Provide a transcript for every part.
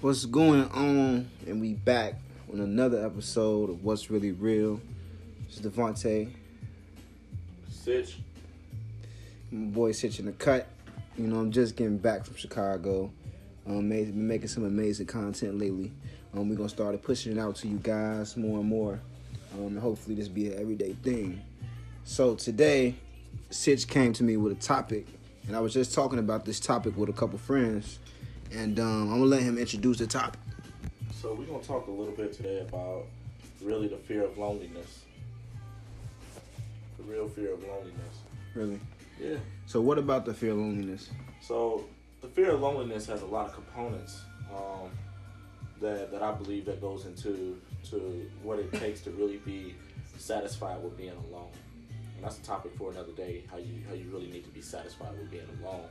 What's going on? And we back on another episode of What's Really Real. It's Devontae, Sitch. my boy Sitch in the cut. You know, I'm just getting back from Chicago. Um, been making some amazing content lately. Um, we're gonna start pushing it out to you guys more and more. Um, and hopefully this be an everyday thing. So today, Sitch came to me with a topic, and I was just talking about this topic with a couple friends. And um, I'm gonna let him introduce the topic. So we're gonna talk a little bit today about really the fear of loneliness. The real fear of loneliness. Really. Yeah. So what about the fear of loneliness? So the fear of loneliness has a lot of components um, that that I believe that goes into to what it takes to really be satisfied with being alone. That's a topic for another day. How you how you really need to be satisfied with being alone.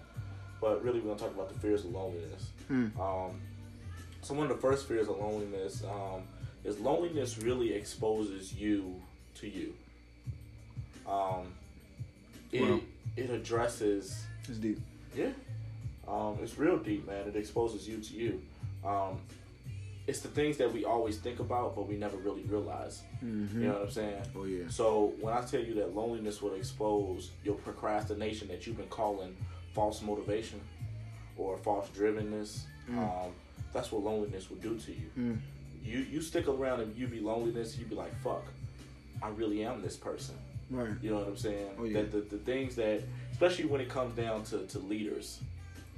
But really, we're gonna talk about the fears of loneliness. Hmm. Um, so one of the first fears of loneliness um, is loneliness really exposes you to you. Um, it Wow. it addresses It's deep. yeah. Um, it's real deep, man. It exposes you to you. Um, it's the things that we always think about, but we never really realize. Mm-hmm. You know what I'm saying? Oh yeah. So when I tell you that loneliness will expose your procrastination that you've been calling false motivation or false drivenness, Mm. um, that's what loneliness will do to you. Mm. You you stick around and you be loneliness, you be like, fuck, I really am this person. Right. You know what I'm saying? Oh, yeah. That the, the things that, especially when it comes down to, to leaders,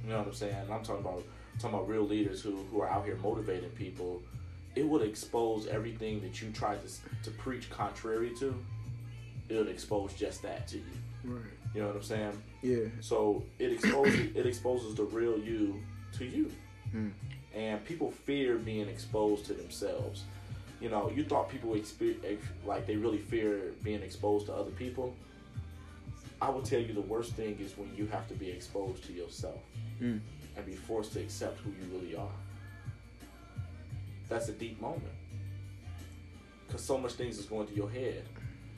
you know what I'm saying? I'm talking about talking about real leaders who, who are out here motivating people. It would expose everything that you try to to preach contrary to. It would expose just that to you. Right. You know what I'm saying? Yeah. So it exposes it exposes the real you to you, Mm. and people fear being exposed to themselves. You know, you thought people expe- ex- like they really fear being exposed to other people. I will tell you the worst thing is when you have to be exposed to yourself Mm. And be forced to accept who you really are. That's a deep moment. Because so much things is going through your head.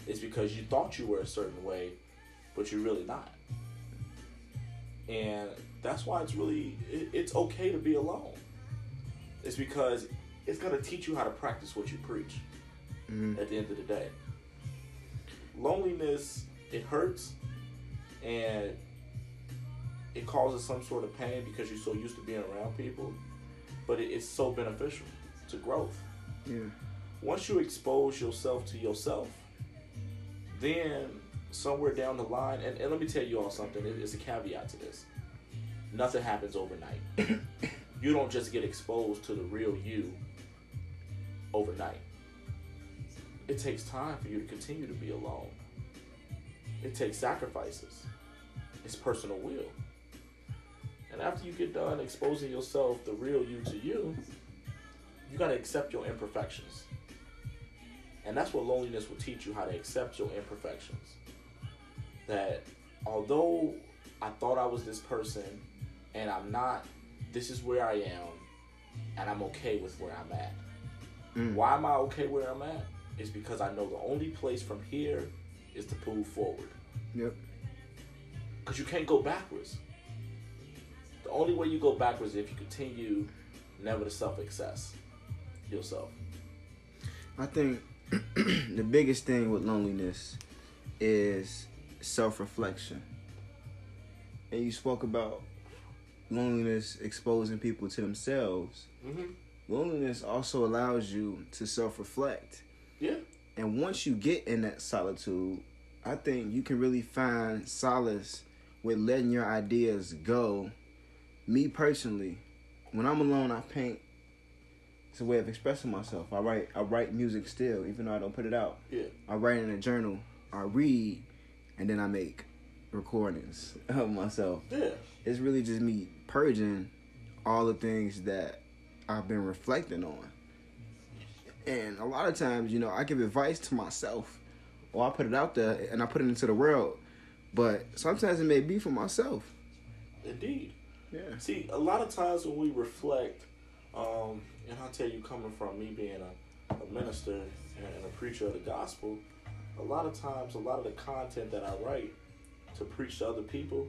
It's because you thought you were a certain way, but you're really not. And that's why it's really, it, it's okay to be alone. It's because it's going to teach you how to practice what you preach Mm. at the end of the day. Loneliness, it hurts and it causes some sort of pain because you're so used to being around people, but it, it's so beneficial to growth. Yeah. Once you expose yourself to yourself, then somewhere down the line, and, and let me tell you all something, it- it's a caveat to this. Nothing happens overnight. you don't just get exposed to the real you overnight. It takes time for you to continue to be alone. It takes sacrifices. It's personal will. And after you get done exposing yourself, the real you to you, you got to accept your imperfections. And that's what loneliness will teach you how to accept your imperfections. That although I thought I was this person and I'm not, this is where I am, and I'm okay with where I'm at. Mm. Why am I okay where I'm at? Is because I know the only place from here is to move forward. Yep. Because you can't go backwards. The only way you go backwards is if you continue never to self access yourself. I think the biggest thing with loneliness is self-reflection. And you spoke about loneliness exposing people to themselves. Mm-hmm. Loneliness also allows you to self-reflect. Yeah. And once you get in that solitude, I think you can really find solace with letting your ideas go. Me personally, when I'm alone, I paint. It's a way of expressing myself. I write. I write music still, even though I don't put it out. Yeah. I write in a journal. I read, and then I make recordings of myself. Yeah. It's really just me purging all the things that I've been reflecting on. And a lot of times, you know, I give advice to myself, or I put it out there and I put it into the world. But sometimes it may be for myself. Indeed. Yeah. See, a lot of times when we reflect, um, and I'll tell you, coming from me being a, a minister and a preacher of the gospel, a lot of times, a lot of the content that I write to preach to other people,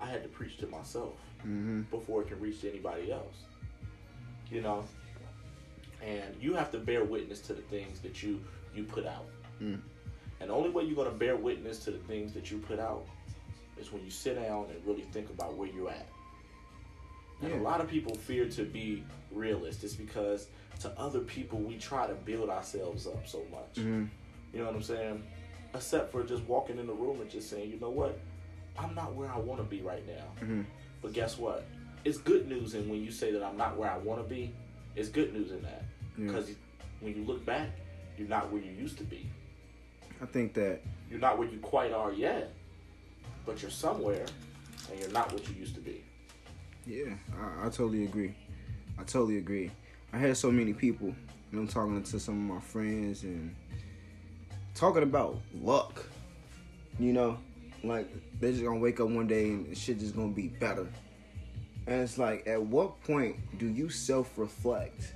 I had to preach to myself Mm-hmm. before it can reach to anybody else. You know, and you have to bear witness to the things that you you put out. Mm. And the only way you're gonna bear witness to the things that you put out is when you sit down and really think about where you're at. And Yeah. a lot of people fear to be realist. It's because to other people we try to build ourselves up so much. Mm-hmm. You know what I'm saying? Except for just walking in the room and just saying, you know what, I'm not where I want to be right now. Mm-hmm. But guess what? It's good news in when you say that I'm not where I want to be. It's good news in that Yeah. because when you look back, you're not where you used to be. I think that You're not where you quite are yet, but you're somewhere, and you're not what you used to be. Yeah, I, I totally agree. I totally agree. I had so many people, and I'm talking to some of my friends and talking about luck. You know, like they're just gonna wake up one day and shit just gonna be better. And it's like, at what point do you self reflect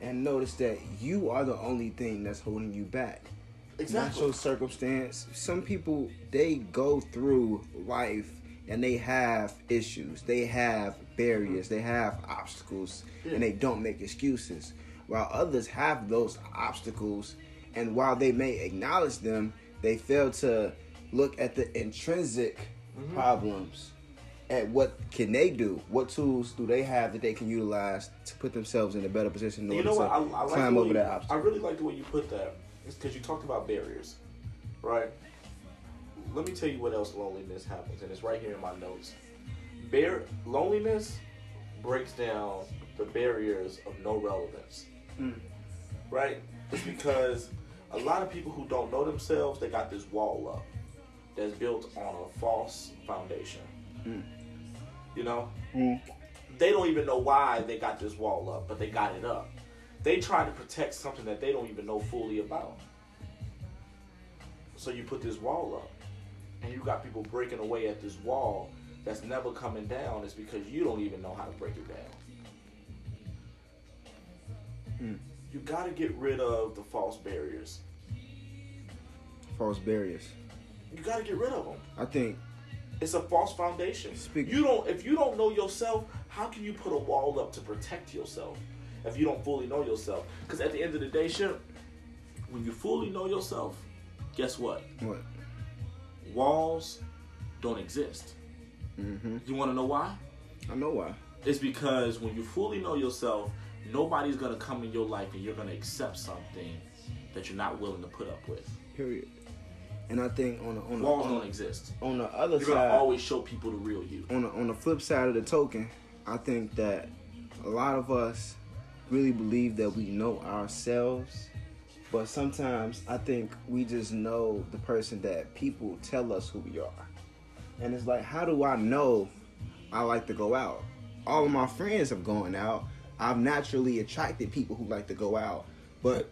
and notice that you are the only thing that's holding you back? Not your circumstance. Some people they go through life and they have issues, they have barriers, they have obstacles, and they don't make excuses. While others have those obstacles, and while they may acknowledge them, they fail to look at the intrinsic mm-hmm. problems. At what can they do? What tools do they have that they can utilize to put themselves in a better position in You order know to what? I, I like climb over you, that I really like the way you put that. It's because you talked about barriers, right? Let me tell you what else loneliness happens, and it's right here in my notes. Bear loneliness breaks down the barriers of no relevance, Mm. right? It's because a lot of people who don't know themselves, they got this wall up that's built on a false foundation. Mm. You know, Mm. they don't even know why they got this wall up, but they got it up. They try to protect something that they don't even know fully about. So you put this wall up, and you got people breaking away at this wall that's never coming down. Is because you don't even know how to break it down. Hmm. You got to get rid of the false barriers. False barriers. You got to get rid of them. I think It's a false foundation. Speak- You don't. If you don't know yourself, how can you put a wall up to protect yourself? If you don't fully know yourself, because at the end of the day, shit, when you fully know yourself, guess what? what. Walls don't exist. hmm You want to know why? I know why. It's because when you fully know yourself, nobody's gonna come in your life and you're gonna accept something that you're not willing to put up with. Period. And I think on the on the, Walls on, don't exist. on the other You're gonna side, always show people the real you. on the on the flip side of the token, I think that a lot of us really believe that we know ourselves, but sometimes I think we just know the person that people tell us who we are. And it's like, how do I know I like to go out? All of my friends have gone out. I've naturally attracted people who like to go out, but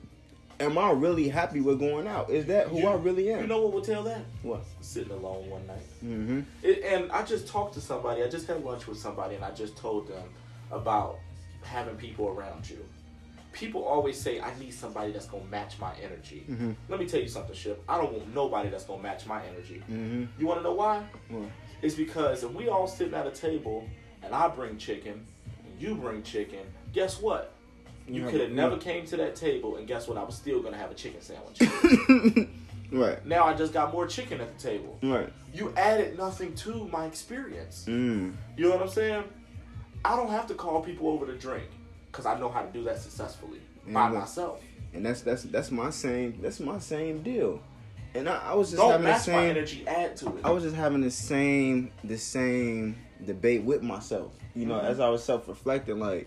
am I really happy with going out? Is that who You- I really am? You know what will tell that? what? Sitting alone one night. Mm-hmm. It, and I just talked to somebody. I just had lunch with somebody, and I just told them about having people around you. People always say, "I need somebody that's gonna match my energy." Mhm. Let me tell you something, Ship. I don't want nobody that's gonna match my energy. Mm-hmm. You want to know why? It's because if we all sitting at a table, and I bring chicken, and you bring chicken, guess what? You Yeah, could have but- never came to that table, and guess what? I was still gonna have a chicken sandwich. right. now I just got more chicken at the table. Right. You added nothing to my experience. Mm. You know what I'm saying? I don't have to call people over to drink because I know how to do that successfully by myself. And that's that's that's my same that's my same deal. And I, I was just Don't having the same energy, add to it. I was just having the same the same debate with myself. You know, Mhm. as I was self reflecting, like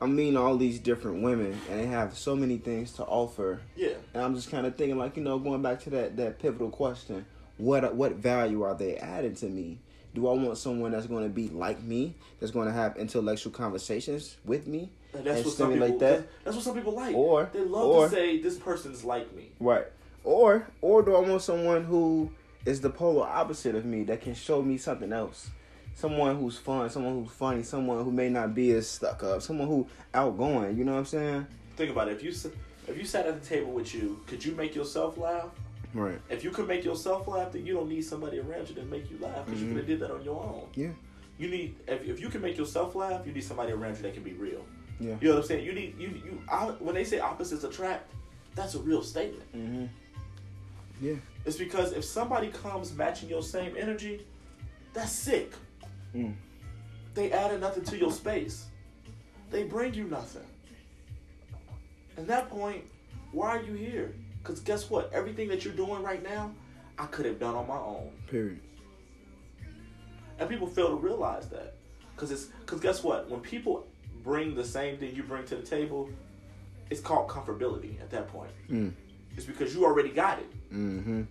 I'm meeting all these different women and they have so many things to offer. yeah. And I'm just kind of thinking, like, you know, going back to that that pivotal question, what what value are they adding to me? Do I want someone that's going to be like me, that's going to have intellectual conversations with me, And that's and what some people. that? That's what some people like. Or- they love or- to say this person's like me. Right. Or or do I want someone who is the polar opposite of me that can show me something else? Someone who's fun, someone who's funny, someone who may not be as stuck up, someone who outgoing. You know what I'm saying? Think about it. If you if you sat at the table with you, could you make yourself laugh? Right. If you can make yourself laugh, then you don't need somebody around you to make you laugh because you Mhm. could have did that on your own. Yeah. You need if, if you can make yourself laugh, you need somebody around you that can be real. Yeah. You know what I'm saying? You need you you. I, when they say opposites attract, that's a real statement. Mm-hmm. Yeah. It's because if somebody comes matching your same energy, that's sick. Mm. They added nothing to your space. They bring you nothing. At that point, why are you here? Because guess what? Everything that you're doing right now, I could have done on my own. Period. And people fail to realize that. Because it's because guess what? When people bring the same thing you bring to the table, it's called comfortability at that point. Mm. It's because you already got it. Mm-hmm.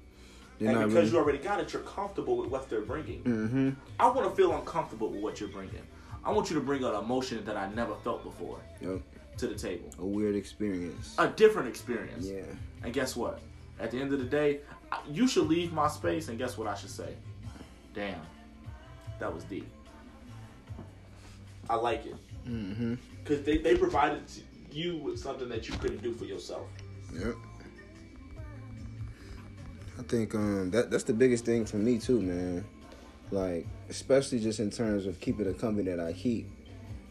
and because you already got it, you're comfortable with what they're bringing. Mm-hmm. I want to feel uncomfortable with what you're bringing. I want you to bring an emotion that I never felt before Yep. To the table. A weird experience. A different experience. Yeah. And guess what? At the end of the day, you should leave my space, and guess what I should say? Damn, that was deep. I like it. Mm-hmm. Because they, they provided you with something that you couldn't do for yourself. Yep. I think um that that's the biggest thing for me too, man. Like, especially just in terms of keeping the company that I keep.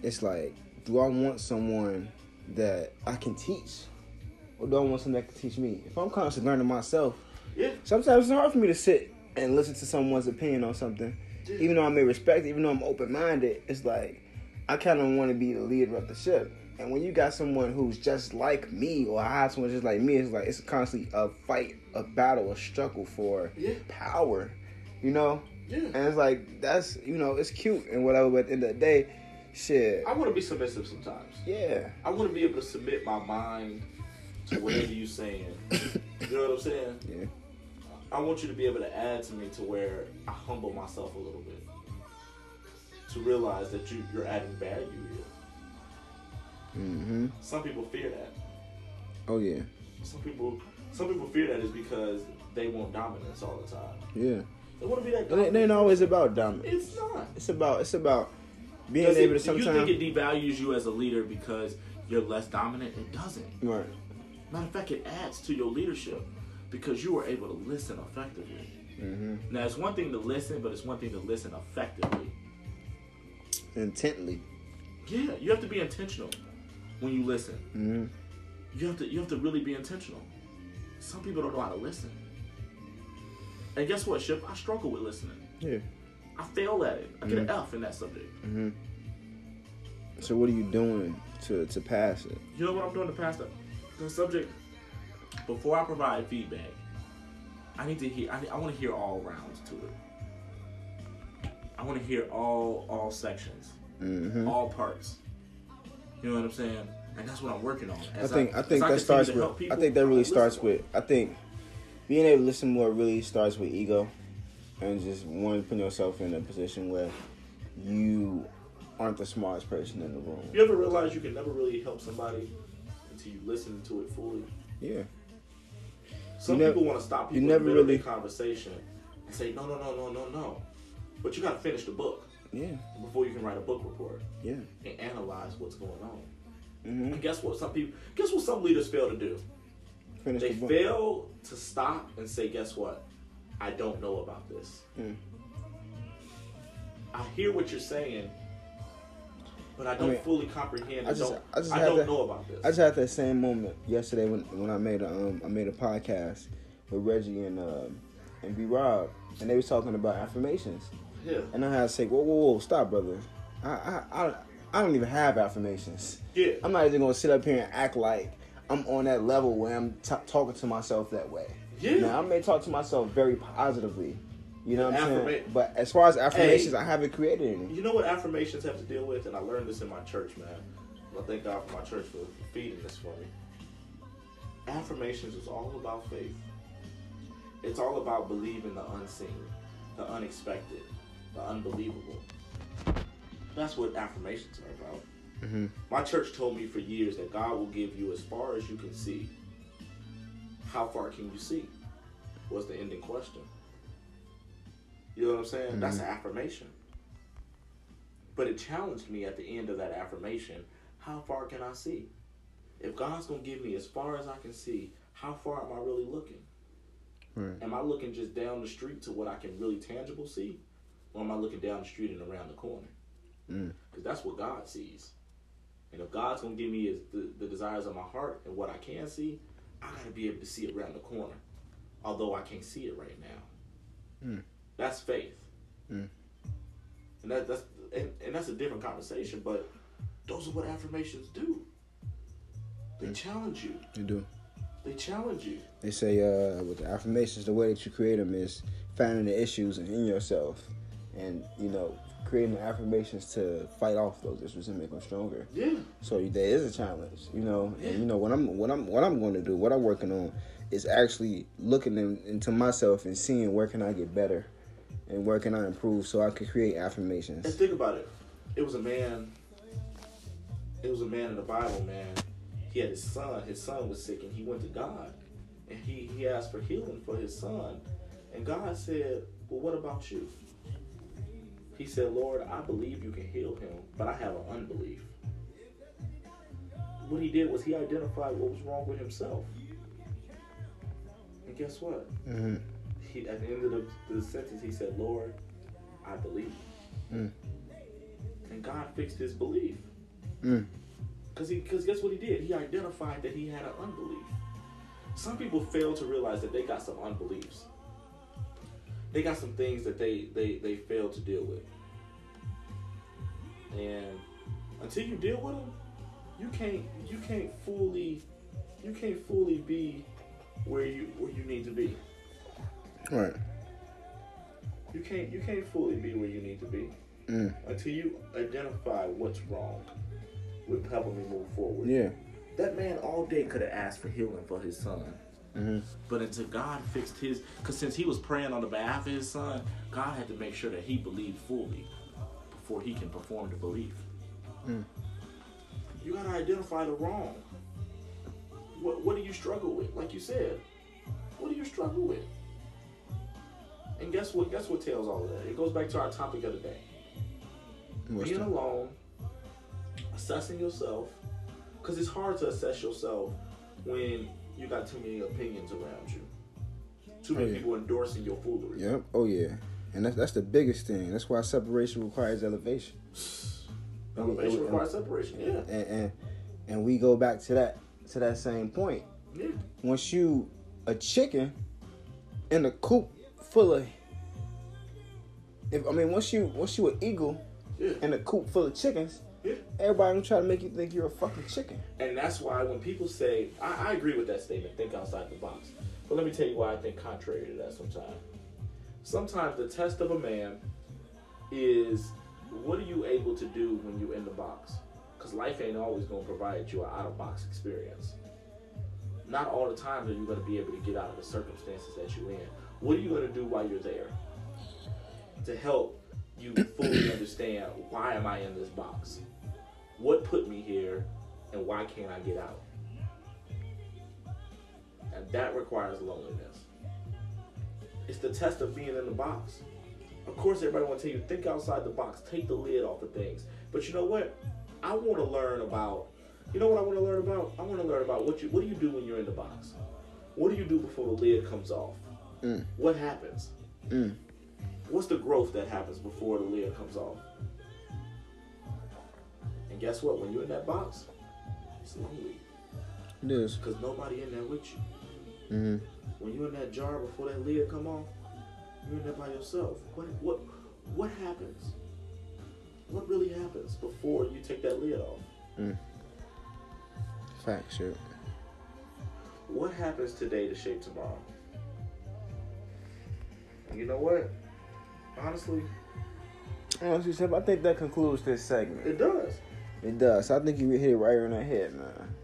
It's like, do I want someone that I can teach? Or do I want someone that can teach me? If I'm constantly learning myself, Yeah. sometimes it's hard for me to sit and listen to someone's opinion on something. Yeah. Even though I may respect it, even though I'm open minded, it's like I kind of want to be the leader of the ship. And when you got someone who's just like me, or I have someone just like me, it's like it's constantly a fight, a battle, a struggle for Yeah. power, you know. Yeah. And it's like that's you know it's cute and whatever, but at the end of the day, shit, I want to be submissive sometimes. yeah, I want to be able to submit my mind to whatever you're saying. You know what I'm saying? yeah, I want you to be able to add to me to where I humble myself a little bit. To realize that you, you're adding value here. mm-hmm. Some people fear that. Oh yeah, Some people some people fear that is because they want dominance all the time. yeah. They want to be that It ain't, dominant. it ain't always about dominance. It's not. It's about it's about being able to do you think it devalues you as a leader because you're less dominant? It doesn't. Right. Matter of fact, it adds to your leadership because you were able to listen effectively. Mm-hmm. Now, it's one thing to listen, but it's one thing to listen effectively. Intently. Yeah, you have to be intentional when you listen. Mm-hmm. You have to you have to really be intentional. Some people don't know how to listen. And guess what, Ship? I struggle with listening. Yeah. I failed at it. I get Mhm. an F in that subject. Mm-hmm. So what are you doing to to pass it? You know what I'm doing to pass that the subject? Before I provide feedback, I need to hear. I, I want to hear all rounds to it. I want to hear all all sections, Mm-hmm. all parts. You know what I'm saying? And that's what I'm working on. I think I as think that starts with I think that really starts with I think being able to listen more really starts with ego and just one putting yourself in a position where you aren't the smartest person in the room. You ever realize you can never really help somebody until you listen to it fully? Yeah. Some You nev- people want to stop you people never in the really- conversation and say, no, no, no, no, no, no. But you got to finish the book Yeah. before you can write a book report Yeah. and analyze what's going on. Mm-hmm. And guess what? Some people, guess what? Some leaders fail to do. Finish They the fail to stop and say, guess what? I don't know about this. Mm. I hear what you're saying, but I don't mean, fully comprehend. I just- don't, I just I don't that- know about this. I just had that same moment yesterday when when I made a um I made a podcast with Reggie and um and B Rob and they was talking about affirmations yeah, and I had to say whoa whoa whoa stop brother I I I, I don't even have affirmations yeah. I'm not even gonna sit up here and act like I'm on that level where I'm t- talking to myself that way Yeah. now I may talk to myself very positively you know what I'm saying but as far as affirmations Hey. I haven't created any You know what affirmations have to deal with, and I learned this in my church, man. I thank God for my church for feeding this for me. Affirmations is all about faith. It's all about believing the unseen, the unexpected, the unbelievable. That's what affirmations are about. mm-hmm. My church told me for years that God will give you as far as you can see. How far can you see? Was the ending question. You know what I'm saying? That's an affirmation. But it challenged me at the end of that affirmation how far can I see? If God's going to give me as far as I can see, how far am I really looking? Right. Am I looking just down the street to what I can really tangible see, or am I looking down the street and around the corner? Mm. Because that's what God sees. And if God's gonna give me the, the desires of my heart and what I can see, I gotta be able to see it around the corner, although I can't see it right now. Mm. That's faith. Mm. And that, that's and, and that's a different conversation, but those are what affirmations do. They Mm. challenge you. You do. They challenge you. They say uh, with the affirmations, the way that you create them is finding the issues in yourself, and you know creating the affirmations to fight off those issues and make them stronger. Yeah. So there is a challenge, you know, and you know what I'm what I'm what I'm going to do, what I'm working on, is actually looking in, into myself and seeing where can I get better, and where can I improve, so I can create affirmations. And think about it. It was a man. It was a man in the Bible, man. He had his son. His son was sick, and he went to God, and he he asked for healing for his son, and God said, "Well, what about you?" He said, "Lord, I believe you can heal him, but I have an unbelief." What he did was he identified what was wrong with himself, and guess what? hmm He at the end of the, the sentence, he said, "Lord, I believe." Mm. And God fixed his belief. Mm. Cause he, cause guess what he did? He identified that he had an unbelief. Some people fail to realize that they got some unbeliefs. They got some things that they they they fail to deal with. And until you deal with them, you can't you can't fully you can't fully be where you where you need to be. Right. You can't you can't fully be where you need to be Mm. until you identify what's wrong with helping me move forward. Yeah. That man all day could have asked for healing for his son. Hmm But until God fixed his, because since he was praying on the behalf of his son, God had to make sure that he believed fully before he can perform the belief. Mm. You gotta identify the wrong. What What do you struggle with? Like you said, what do you struggle with? And guess what? Guess what tells all of that? It goes back to our topic of the day. What's being alone, assessing yourself, because it's hard to assess yourself when you got too many opinions around you, too oh, many Oh, yeah. people endorsing your foolery. Yep. Oh yeah. And that's that's the biggest thing. That's why separation requires elevation. Elevation requires separation. Yeah, And and and we go back to that to that same point. yeah, Once you a chicken in a coop full of if I mean once you once you an eagle yeah, in a coop full of chickens, yeah. everybody gonna try to make you think you're a fucking chicken. And that's why when people say, I, I agree with that statement, think outside the box. But let me tell you why I think contrary to that sometimes. Sometimes the test of a man is what are you able to do when you're in the box? Because life ain't always going to provide you an out of box experience. Not all the time are you going to be able to get out of the circumstances that you're in. What are you going to do while you're there to help you fully understand why am I in this box? What put me here and why can't I get out? And that requires loneliness. It's the test of being in the box. Of course, everybody want to tell you think outside the box, take the lid off of things. But you know what? I want to learn about. You know what I want to learn about? I want to learn about what you what do you do when you're in the box? What do you do before the lid comes off? Mm. What happens? Mm. What's the growth that happens before the lid comes off? And guess what? When you're in that box, it's lonely It is. because nobody in there with you. Mm-hmm. When you're in that jar before that lid come off, you're in there by yourself. What what what happens? What really happens before you take that lid off? Fact shit. What happens today to shape tomorrow? You know what? Honestly, Honestly, I think that concludes this segment. it does. It does. I think you hit it right on the head, man.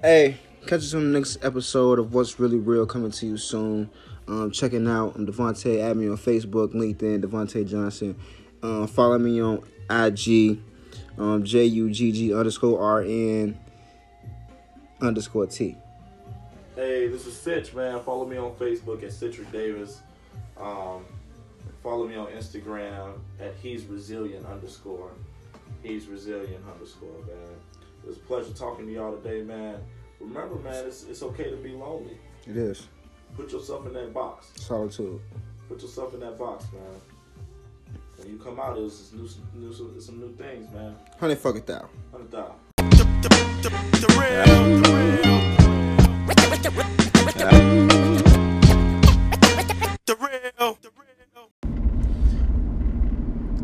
Hey, catch us on the next episode of What's Really Real coming to you soon. Um, checking out um, Devontae. Add me on Facebook, LinkedIn, Devontae Johnson. Um, follow me on IG, um, J U G G underscore R N underscore T. Hey, this is Sitch, man. Follow me on Facebook at Citric Davis. Um, follow me on Instagram at He's Resilient underscore. He's Resilient underscore, man. It was a pleasure talking to y'all today, man. Remember, man, it's, it's okay to be lonely. It is. Put yourself in that box. Solitude. Put yourself in that box, man. When you come out, it's new, new, some new things, man. Hundred fucking thousand. Hundred thousand.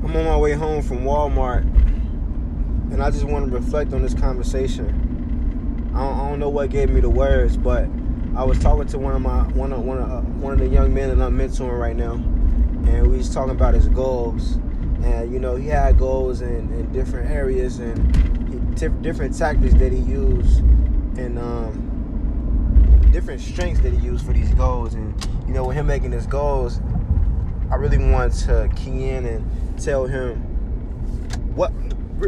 I'm on my way home from Walmart, and I just want to reflect on this conversation. I don't, I don't know what gave me the words, but I was talking to one of my one of one of uh, one of the young men that I'm mentoring right now, and we was talking about his goals. And you know, he had goals in, in different areas and he, t- different tactics that he used, and um, different strengths that he used for these goals. And you know, with him making his goals, I really want to key in and tell him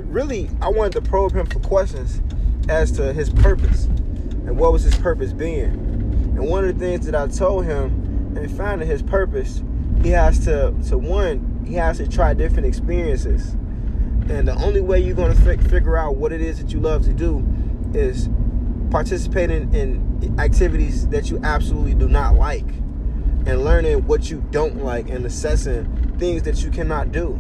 really I wanted to probe him for questions as to his purpose and what was his purpose being. And one of the things that I told him in finding his purpose, he has to to one, he has to try different experiences. And the only way you're going to f- figure out what it is that you love to do is participating in activities that you absolutely do not like and learning what you don't like and assessing things that you cannot do.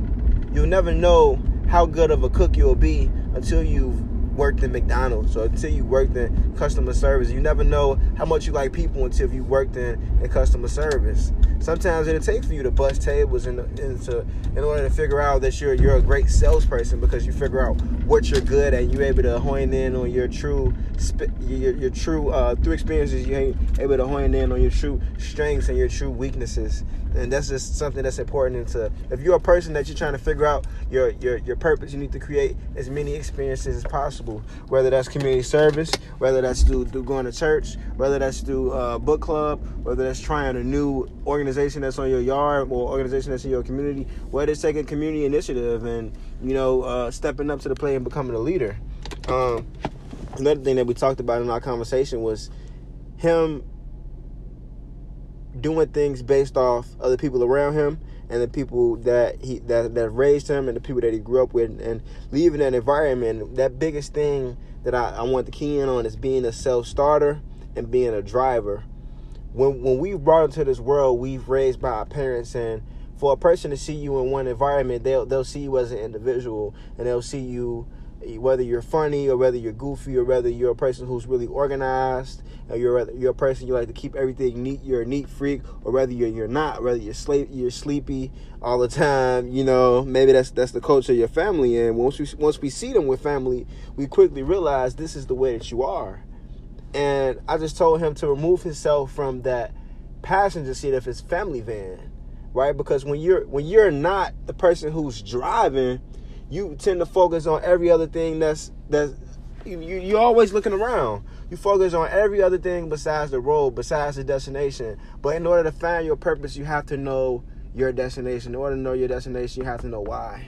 You'll never know how good of a cook you'll be until you've worked in McDonald's or until you worked in customer service. You never know how much you like people until you worked in, in customer service. Sometimes it'll take for you to bust tables in, in, order to figure out that you're you're a great salesperson because you figure out what you're good at. You're able to hone in on your true your, your true uh, through experiences. You're able to hone in on your true strengths and your true weaknesses and that's just something that's important into if you're a person that you're trying to figure out your your your purpose you need to create as many experiences as possible. Whether that's community service whether that's through, through going to church whether that's through uh, book club whether that's trying a new organization that's on your yard or organization that's in your community whether it's taking community initiative and you know uh, stepping up to the plate and becoming a leader. Um, another thing that we talked about in our conversation was him doing things based off other people around him and the people that he that, that raised him and the people that he grew up with and leaving that environment. That biggest thing that I, I want to key in on is being a self-starter and being a driver. When when we brought into this world we've raised by our parents and for a person to see you in one environment they'll they'll see you as an individual and they'll see you whether you're funny or whether you're goofy or whether you're a person who's really organized or you're you're a person you like to keep everything neat you're a neat freak or whether you're you're not whether you're sleep you're sleepy all the time you know maybe that's that's the culture of your family and once we once we see them with family we quickly realize this is the way that you are. And I just told him to remove himself from that passenger seat of his family van right? Because when you're when you're not the person who's driving you tend to focus on every other thing that's that's you, you are always looking around. You focus on every other thing besides the road, besides the destination. But in order to find your purpose, you have to know your destination. In order to know your destination, you have to know why.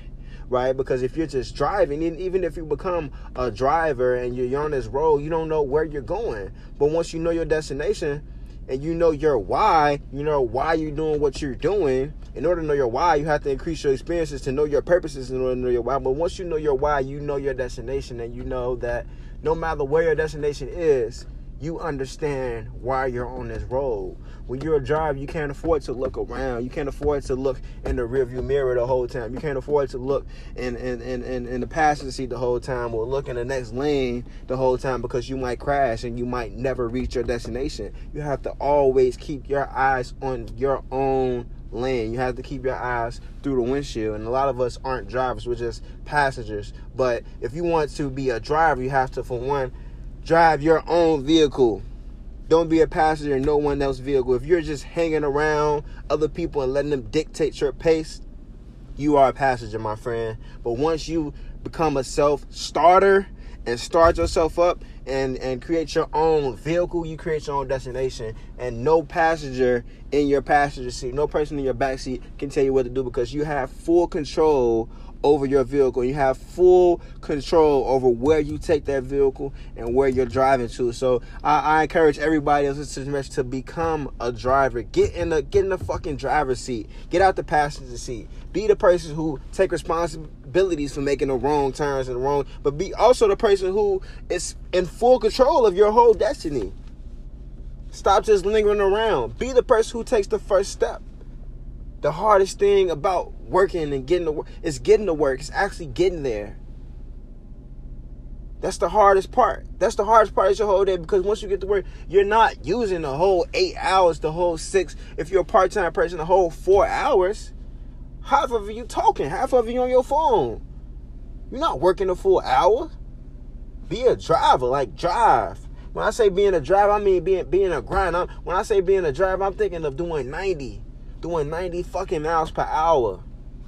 Right? Because if you're just driving, even if you become a driver and you're on this road, you don't know where you're going. But once you know your destination and you know your why, you know why you're doing what you're doing, in order to know your why, you have to increase your experiences to know your purposes in order to know your why. But once you know your why, you know your destination, and you know that no matter where your destination is, you understand why you're on this road. When you're a driver, you can't afford to look around. You can't afford to look in the rearview mirror the whole time. You can't afford to look in, in, in, in, in the passenger seat the whole time or look in the next lane the whole time because you might crash and you might never reach your destination. You have to always keep your eyes on your own lane. You have to keep your eyes through the windshield. And a lot of us aren't drivers, we're just passengers. But if you want to be a driver, you have to, for one, drive your own vehicle. Don't be a passenger in no one else's vehicle. If you're just hanging around other people and letting them dictate your pace, you are a passenger, my friend. But once you become a self starter and start yourself up, and and create your own vehicle you create your own destination and no passenger in your passenger seat no person in your back seat can tell you what to do because you have full control over your vehicle you have full control over where you take that vehicle and where you're driving to so i, I encourage everybody else to to become a driver get in the get in the fucking driver's seat get out the passenger seat be the person who take responsibilities for making the wrong turns and the wrong, but be also the person who is in full control of your whole destiny. Stop just lingering around. Be the person who takes the first step. The hardest thing about working and getting the work is getting the work. It's actually getting there. That's the hardest part. That's the hardest part of your whole day because once you get to work, you're not using the whole eight hours, the whole six. If you're a part time person, the whole four hours. Half of you talking, half of you on your phone. You're not working a full hour. Be a driver, like drive. When I say being a driver, I mean being being a grind. I'm, when I say being a driver, I'm thinking of doing 90, doing 90 fucking miles per hour.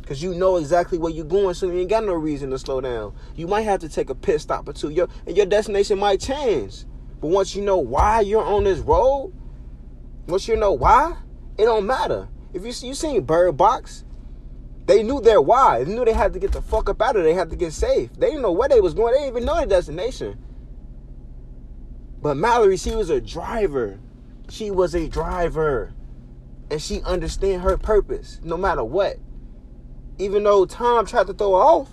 Cause you know exactly where you're going, so you ain't got no reason to slow down. You might have to take a pit stop or two. Your and your destination might change. But once you know why you're on this road, once you know why, it don't matter. If you you seen Bird Box, they knew their why. They knew they had to get the fuck up out of there. They had to get safe. They didn't know where they was going. They didn't even know their destination. But Mallory, she was a driver. She was a driver. And she understand her purpose no matter what even though Tom tried to throw her off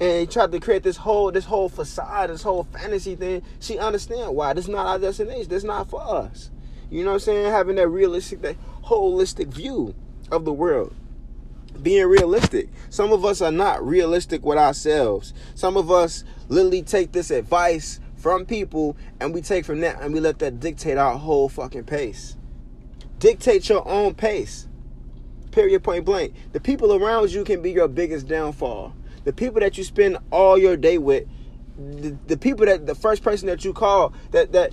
and he tried to create this whole this whole facade, this whole fantasy thing, she understand why. This is not our destination. This is not for us. You know what I'm saying? Having that realistic, that holistic view of the world. Being realistic. Some of us are not realistic with ourselves. Some of us literally take this advice from people and we take from that and we let that dictate our whole fucking pace. Dictate your own pace. Period, point blank. The people around you can be your biggest downfall. The people that you spend all your day with, the, the people that the first person that you call, that that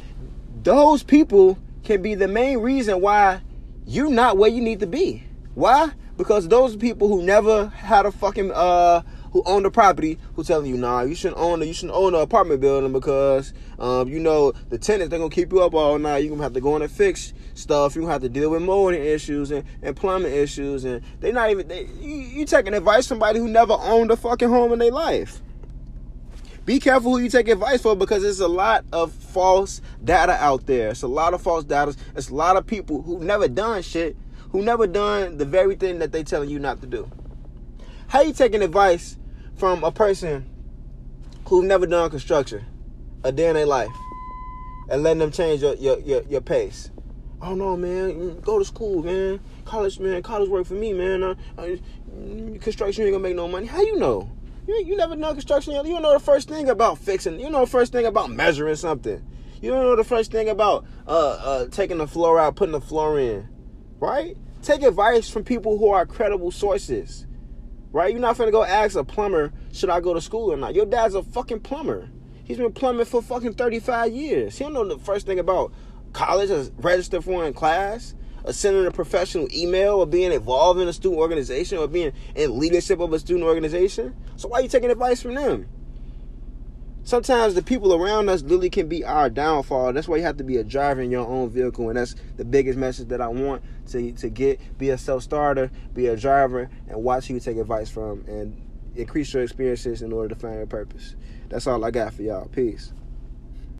those people can be the main reason why you're not where you need to be. Why? Because those people who never had a fucking uh who own the property who telling you, nah, you shouldn't own it, you shouldn't own an apartment building because um, you know the tenants they're gonna keep you up all night. You're gonna have to go in and fix stuff. Gonna have to deal with molding issues and, and plumbing issues and they not even they, you, you taking advice from somebody who never owned a fucking home in their life. Be careful who you take advice for because there's a lot of false data out there. It's a lot of false data. It's a lot of people who never done shit, who never done the very thing that they telling you not to do. How you taking advice from a person who's never done construction a day in their life and letting them change your, your, your, your pace. Oh no, man, go to school, man. College, man, college work for me, man. Uh, uh, construction ain't gonna make no money. How you know? You, you never know construction. You don't know the first thing about fixing. You know the first thing about measuring something. You don't know the first thing about uh, uh, taking the floor out, putting the floor in, right? Take advice from people who are credible sources right? You're not gonna go ask a plumber, should I go to school or not? Your dad's a fucking plumber. He's been plumbing for fucking 35 years. He don't know the first thing about college or register for in class, or sending a professional email, or being involved in a student organization, or being in leadership of a student organization. So why are you taking advice from them? sometimes the people around us literally can be our downfall. That's why you have to be a driver in your own vehicle, and that's the biggest message that I want to to get. Be a self starter, be a driver, and watch who you take advice from, and increase your experiences in order to find your purpose. That's all I got for y'all. Peace.